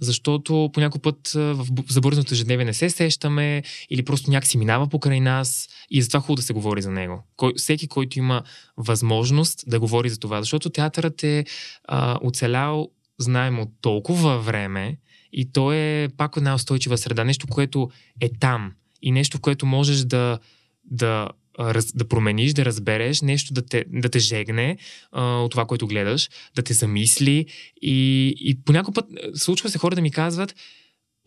Защото по път в забързаното ежедневие не се сещаме или просто някакси минава покрай нас и затова хубаво да се говори за него. Кой, всеки, който има възможност да говори за това, защото театърът е а, оцелял, знаем, от толкова време и то е пак една устойчива среда, нещо, което е там и нещо, което можеш да, да, раз, да промениш, да разбереш, нещо да те, да те жегне а, от това, което гледаш, да те замисли и, и по път случва се хора да ми казват,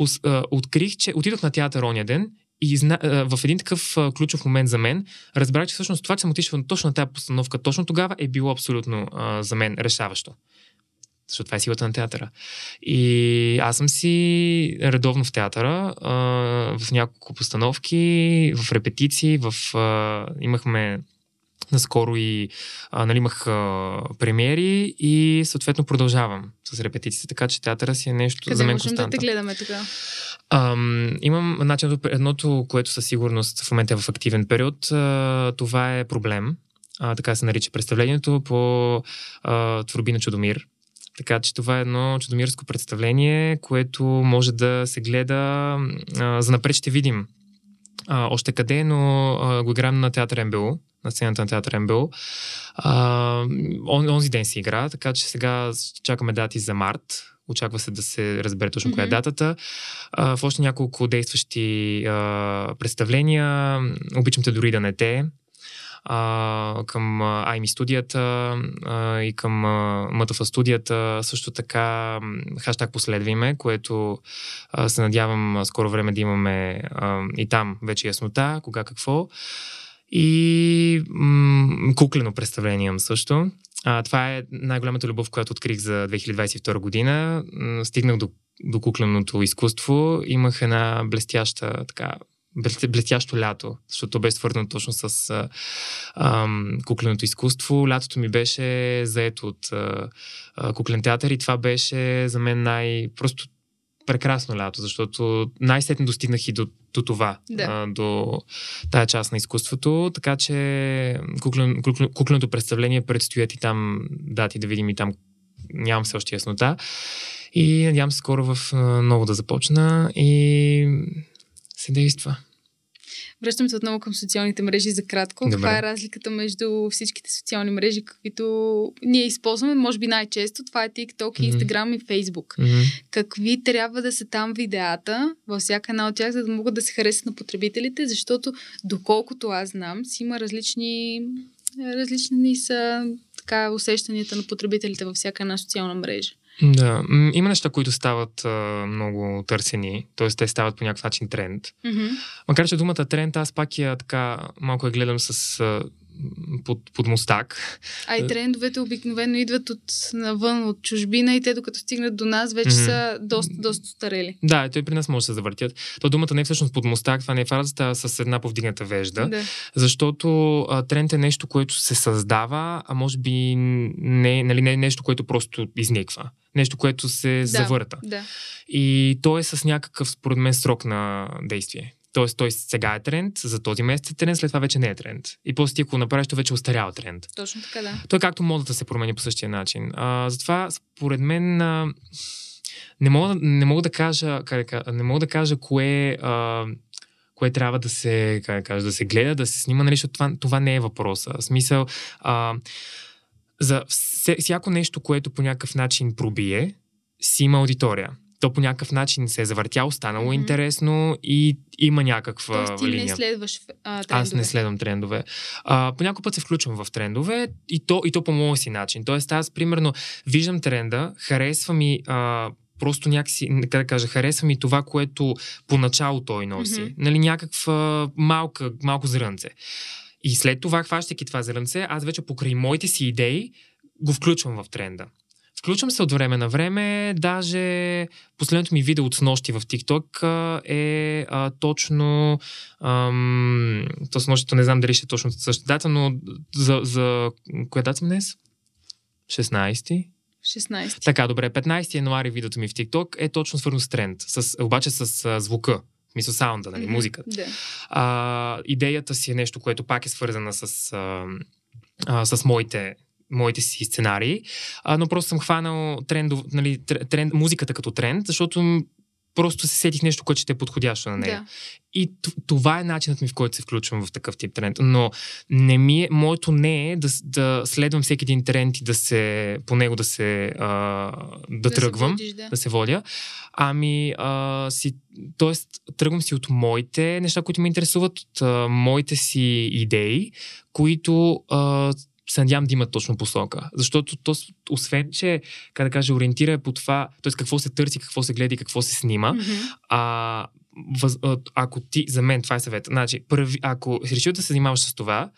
ус- а, открих, че отидох на театър оня ден и зна, а, в един такъв а, ключов момент за мен, разбрах, че всъщност това, че съм отишъл точно на тази постановка, точно тогава е било абсолютно а, за мен решаващо. Защото това е силата на театъра. И аз съм си редовно в театъра, а, в няколко постановки, в репетиции, в, а, имахме наскоро и а, нали, имах а, премиери и съответно продължавам с репетициите, така че театъра си е нещо Къде за мен можем да те гледаме тогава? Ам, имам едното, едното, което със сигурност в момента е в активен период. А, това е проблем. А, така се нарича представлението по а, творби на Чудомир. Така че това е едно чудомирско представление, което може да се гледа. А, за напред ще видим а, още къде, но а, го играем на театър МБУ, на сцената на театър МБУ. А, он, онзи ден си игра, така че сега чакаме дати за март. Очаква се да се разбере точно коя е датата. А, в още няколко действащи а, представления. Обичам те дори да не те. А, към Айми студията а, и към МТФ студията. Също така хаштаг последвай ме, което а, се надявам скоро време да имаме а, и там вече яснота, кога какво. И м- куклено представление имам също. А, това е най-голямата любов, която открих за 2022 година. Стигнах до, до кукленото изкуство. Имах една блестяща така блестящо лято, защото то беше свързано точно с а, ам, кукленото изкуство. Лятото ми беше заето от а, а, куклен театър и това беше за мен най... просто прекрасно лято, защото най-сетне достигнах и до, до това, Да. а, до тая част на изкуството, така че куклен, куклен, кукленото представление предстоят и там дати да видим и там нямам все още яснота. И надявам се скоро в а, ново да започна и се действа. Връщам се отново към социалните мрежи за кратко. Добре. Каква е разликата между всичките социални мрежи, каквито ние използваме? Може би най-често това е TikTok. Instagram и Facebook. Мгм. Какви трябва да са там видеята във всяка една от тях, за да могат да се харесат на потребителите, защото доколкото аз знам, си има различни, различни са така усещанията на потребителите във всяка една социална мрежа. Да, има неща, които стават а, много търсени, т.е. те стават по някакъв начин тренд. Mm-hmm. Макар, че думата тренд, аз пак я така малко я гледам с а, под, под мустак. А и трендовете обикновено идват от навън, от чужбина и те докато стигнат до нас вече Мгм. са доста, доста старели. Да, той при нас може да се завъртят. То думата не е всъщност под мустак, това не е фразата а с една повдигната вежда. Да. Защото а, тренд е нещо, което се създава, а може би не, нали, не е нещо, което просто изниква. Нещо, което се Да. завърта. да. И то е с някакъв, според мен, срок на действие. Тоест, той сега е тренд, за този месец е тренд, след това вече не е тренд. И после ти, ако направиш, то вече е устарял тренд. Точно така, да. Той както модата се промени по същия начин. А, затова, според мен, а, не, мога, не мога да кажа, как не мога да кажа кое, а, кое трябва да се, как кажа, да се гледа, да се снима, нали, защото това, това не е въпроса. В смисъл, а, за всяко нещо, което по някакъв начин пробие, си има аудитория. То по някакъв начин се е завъртяло, станало Мгм. интересно и има някаква Тоест ти линия. не следваш а, трендове. Аз не следвам трендове. А, по някой път се включвам в трендове и то, и то по моя си начин. Тоест аз, примерно, виждам тренда, харесва ми а, просто някакси, как да кажа, харесва ми това, което поначало той носи. Мгм. Нали, някаква малка, малко зрънце. И след това, хващайки това зрънце, аз вече покрай моите си идеи го включвам в тренда. Включвам се от време на време, даже последното ми видео от снощи в TikTok е а, точно ам, то снощито не знам дали ще е точно същата дата, но за, за коя дата сме днес? 16 16. така, добре, 15 януари видеото ми в TikTok е точно свързано с тренд, с, обаче с а, звука, смисъл саунда, нали, Мгм. музиката. Да. А, идеята си е нещо, което пак е свързана с, а, а, с моите моите си сценарии, а, но просто съм хванал трендов, нали, тр- тренд, музиката като тренд, защото просто се сетих нещо, което ще е подходящо на нея. да. И това е начинът ми, в който се включвам в такъв тип тренд. Но не ми е, моето не е да, да следвам всеки един тренд и да се, по него да се, а, да, се тръгвам, водиш, да. да се водя. Ами, а, си, т.е. тръгвам си от моите неща, които ме интересуват, от а, моите си идеи, които а, се надявам да имат точно посока. Защото то, освен, че, как да кажа, ориентира по това, т.е. какво се търси, какво се гледа и какво се снима, Мгм. а, въз, а, ако ти, за мен това е съвет. Значи, първи, ако решил да се занимаваш с това,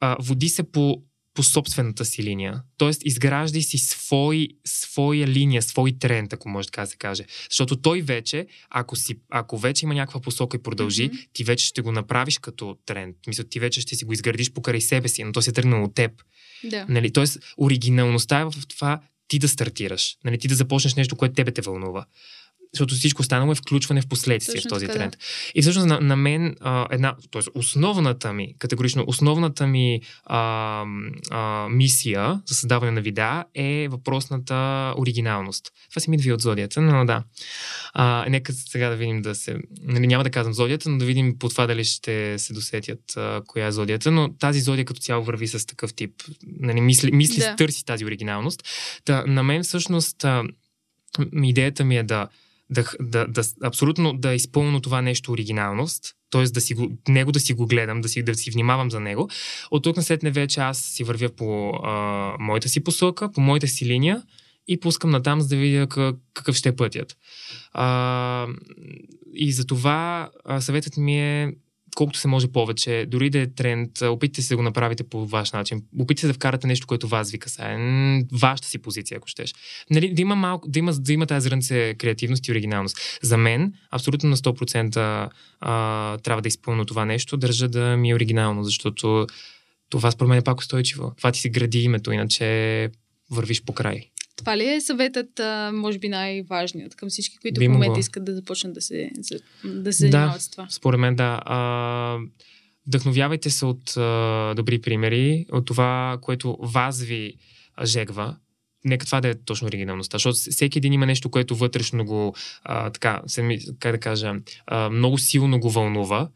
а, води се по, по собствената си линия. Тоест, изграждай си свой, своя линия, свой тренд, ако може така да се каже. Защото той вече, ако, си, ако вече има някаква посока и продължи, Мгм. ти вече ще го направиш като тренд. Мисля, ти вече ще си го изградиш покрай себе си, но то се е тръгнало от теб. Да. Нали? Тоест, оригиналността е в това ти да стартираш. Нали? Ти да започнеш нещо, което тебе те вълнува. Защото всичко останало е включване в последствие Точно в този така, да. тренд. И всъщност на, на мен а, една, т.е. основната ми, категорично, основната ми а, а, мисия за създаване на видеа е въпросната оригиналност. Това си ми идва от зодията, но да. А, нека сега да видим да се... Нали, няма да казвам зодията, но да видим по това дали ще се досетят а, коя е зодията. Но тази зодия като цяло върви с такъв тип. Нали, мисли, мисли Да. търси тази оригиналност. Та, на мен всъщност а, идеята ми е да да, да, да, абсолютно да изпълня това нещо оригиналност, т.е. да си го, него да си го гледам, да си, да си внимавам за него. От тук на след вече аз си вървя по а, моята си посока, по моята си линия и пускам натам, за да видя как, какъв ще е пътят. А, и за това съветът ми е колкото се може повече, дори да е тренд, опитайте се да го направите по ваш начин. Опитайте се да вкарате нещо, което вас ви касае. Вашата си позиция, ако щеш. Нали, да има малко, да има, да има тази зрънце креативност и оригиналност. За мен, абсолютно на 100% а, трябва да изпълня това нещо, държа да ми е оригинално, защото това според мен е пак устойчиво. Това ти си гради името, иначе вървиш по край. Това ли е съветът, може би най-важният към всички, които Би в момента могло. искат да започнат да се, да се занимават с това? Според мен, да. А, вдъхновявайте се от а, добри примери, от това, което вас ви жегва. нека това да е точно оригиналността, защото всеки един има нещо, което вътрешно го, а, така, как да кажа, а, много силно го вълнува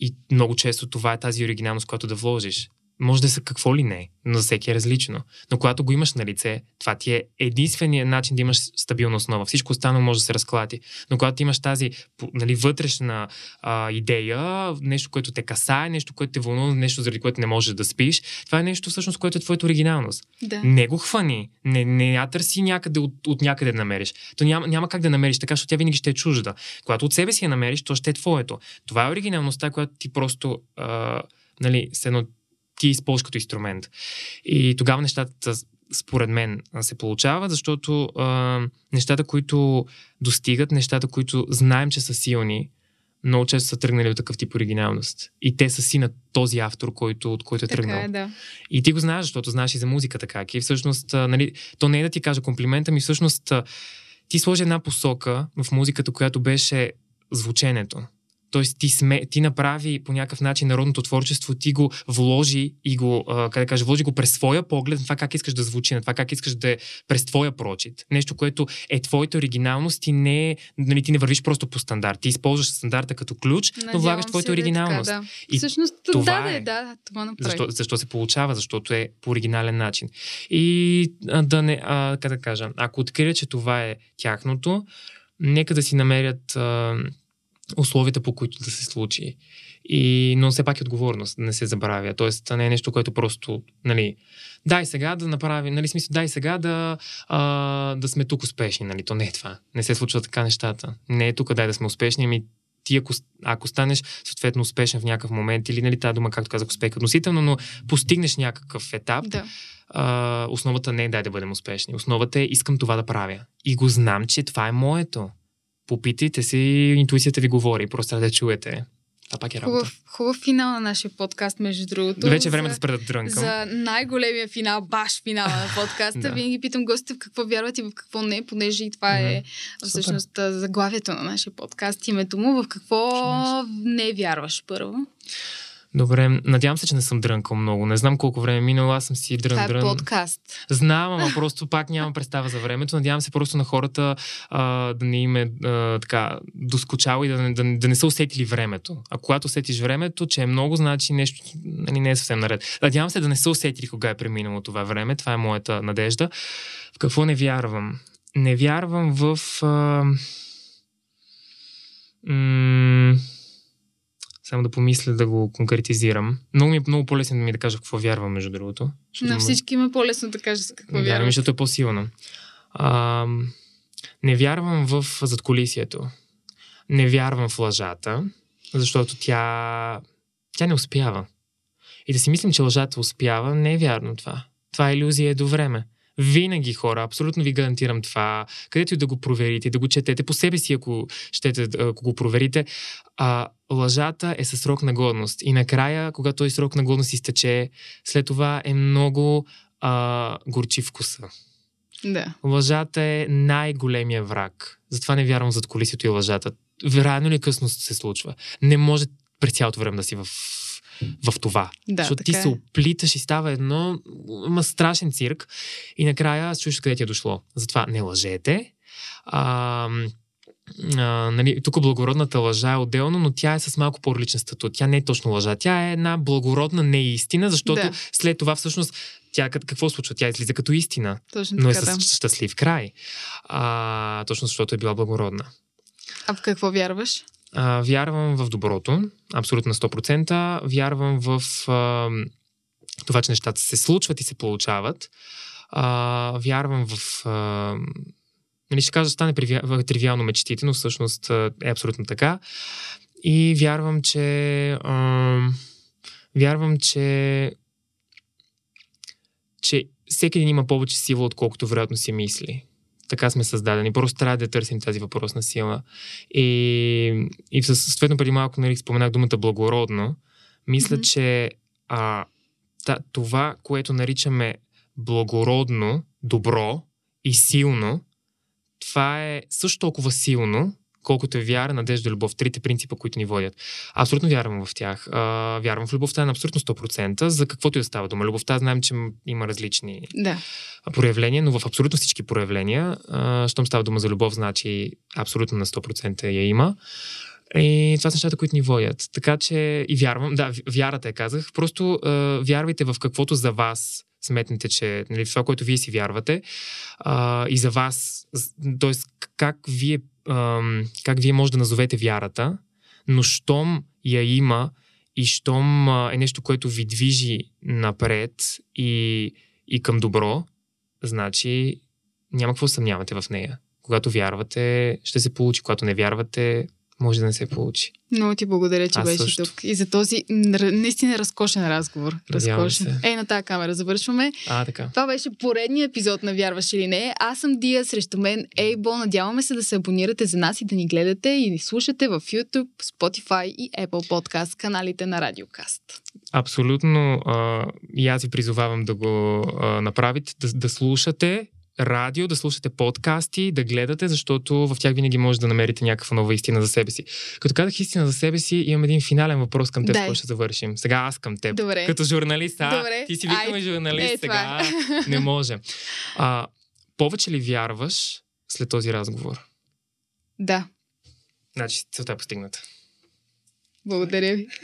и много често това е тази оригиналност, която да вложиш. Може да са какво ли не, но за всеки е различно. Но когато го имаш на лице, това ти е единственият начин да имаш стабилна основа. Всичко останало може да се разклати. Но когато имаш тази нали, вътрешна а, идея, нещо, което те касае, нещо, което те вълнува, нещо, заради което не можеш да спиш, това е нещо всъщност, което е твоята оригиналност. Да. Не го хвани, не, не я търси някъде от, от някъде да намериш. То няма, няма как да намериш така, защото тя винаги ще е чужда. Когато от себе си я намериш, то ще е твоето. Това е оригиналността, която ти просто а, нали, едно ти използваш като инструмент. И тогава нещата, според мен, се получават, защото а, нещата, които достигат, нещата, които знаем, че са силни, много често са тръгнали от такъв тип оригиналност. И те са си на този автор, който, от който е така тръгнал. Е, да. И ти го знаеш, защото знаеш и за музиката как. И всъщност, а, нали, то не е да ти кажа комплимента, ми всъщност а, ти сложи една посока в музиката, която беше звученето. Тоест ти, сме, ти направи по някакъв начин народното творчество, ти го вложи и го, как да кажа, вложи го през своя поглед на това как искаш да звучи, на това как искаш да е през твоя прочит. Нещо, което е твоята оригиналност и не, е, нали, ти не вървиш просто по стандарт. Ти използваш стандарта като ключ, Надявам но влагаш твоята се, оригиналност. Е така, да. И Всъщност, това да, е. да, това направи. Защо, защо се получава? Защото е по оригинален начин. И а, да не, а, как да кажа, ако открият, че това е тяхното, нека да си намерят а, условията, по които да се случи. И, но все пак е отговорност, да не се забравя. Тоест, не е нещо, което просто, нали, дай сега да направим, нали, смисъл, дай сега да, а, да сме тук успешни, нали, то не е това. Не се случва така нещата. Не е тук дай да сме успешни, ами ти ако, ако станеш съответно успешен в някакъв момент или нали, тази дума, както казах, успех относително, но постигнеш някакъв етап, Да. а, основата не е дай да бъдем успешни. Основата е искам това да правя. И го знам, че това е моето. Попитайте си, интуицията ви говори, просто трябва да чуете. Това пак е работа. Хубав, хубав финал на нашия подкаст, между другото. Вече е време за, да спра да дрънкам. За най-големия финал, баш финала на подкаста. Да. Винаги питам гостите в какво вярват и в какво не, понеже и това е Мгм. всъщност а, заглавието на нашия подкаст, името му. В какво не вярваш първо? Добре, надявам се, че не съм дрънкал много. Не знам колко време е минало, аз съм си дрън Това е дрън. подкаст. Знам, ама просто пак нямам представа за времето. Надявам се просто на хората а, да не им е а, така доскочало и да, не- да, да не са усетили времето. А когато усетиш времето, че е много, значи нещо нали, не е съвсем наред. Надявам се да не са усетили кога е преминало това време. Това е моята надежда. В какво не вярвам? Не вярвам в... А... М- само да помисля да го конкретизирам. Много ми е много по-лесно да ми да кажа какво вярвам, между другото. На всички има по-лесно да кажа с какво да, вярваш. защото е по-силно. А, не вярвам в задколисието. Не вярвам в лъжата, защото тя, тя не успява. И да си мислим, че лъжата успява, не е вярно това. Това е иллюзия до време. Винаги хора, абсолютно ви гарантирам това, където и да го проверите, да го четете по себе си, ако, щете, ако го проверите, а, лъжата е със срок на годност. И накрая, когато този срок на годност изтече, след това е много а, горчив вкуса. Да. Лъжата е най-големия враг. Затова не вярвам зад колисието и лъжата. Рано или късно се случва. Не може през цялото време да си в, в това. Да, Защото ти се е. оплиташ и става едно има страшен цирк и накрая чуеш къде ти е дошло. Затова не лъжете. А, а, нали, тук благородната лъжа е отделно, но тя е с малко по-различен статут. Тя не е точно лъжа. Тя е една благородна неистина, защото Да. след това всъщност тя как- какво случва? Тя излиза като истина, Точно но е така, с да. щастлив край. А, точно защото е била благородна. А в какво вярваш? А, вярвам в доброто, абсолютно на 100%. Вярвам в а, това, че нещата се случват и се получават. А, вярвам в... А, нали ще кажа, стане тривиално мечтите, но всъщност е абсолютно така. И вярвам, че... А, вярвам, че че всеки един има повече сила, отколкото вероятно си мисли. Така сме създадени. Просто трябва да търсим тази въпросна сила. И, и съответно преди малко нали, споменах думата благородно. Мисля, Мгм. че а, та, това, което наричаме благородно, добро и силно, това е също толкова силно, колкото е вяра, надежда любов. Трите принципа, които ни водят. Абсолютно вярвам в тях. А, вярвам в любовта на абсолютно 100%, за каквото и да става дума. Любовта знаем, че има различни Да. проявления, но в абсолютно всички проявления, а, щом става дума за любов, значи абсолютно на 100% я има. И това са нещата, които ни водят. Така че и вярвам, да, вярата я казах, просто а, вярвайте в каквото за вас сметнете, че нали, това, което вие си вярвате а, и за вас, т.е. как вие, как вие може да назовете вярата, но щом я има и щом е нещо, което ви движи напред и, и към добро, значи няма какво съмнявате в нея. Когато вярвате, ще се получи. Когато не вярвате, може да не се получи. Много ти благодаря, че Аз беше също. тук. И за този наистина разкошен разговор. Разкошен. Ей, на тази камера завършваме. А, така. Това беше поредният епизод на Вярваш или не. Аз съм Дия, срещу мен Ейбо. Надяваме се да се абонирате за нас и да ни гледате и ни слушате в YouTube, Spotify и Apple Podcast, каналите на Радиокаст. Абсолютно. А, и аз ви призовавам да го а, направите, да, да слушате радио, да слушате подкасти, да гледате, защото в тях винаги може да намерите някаква нова истина за себе си. Като казах истина за себе си, имам един финален въпрос към теб, който ще завършим. Сега аз към теб. Добре. Като журналист, а? Добре. Ти си викаме журналист е, сега. това Не може. А, повече ли вярваш след този разговор? Да, Значи целта е постигната. благодаря ви.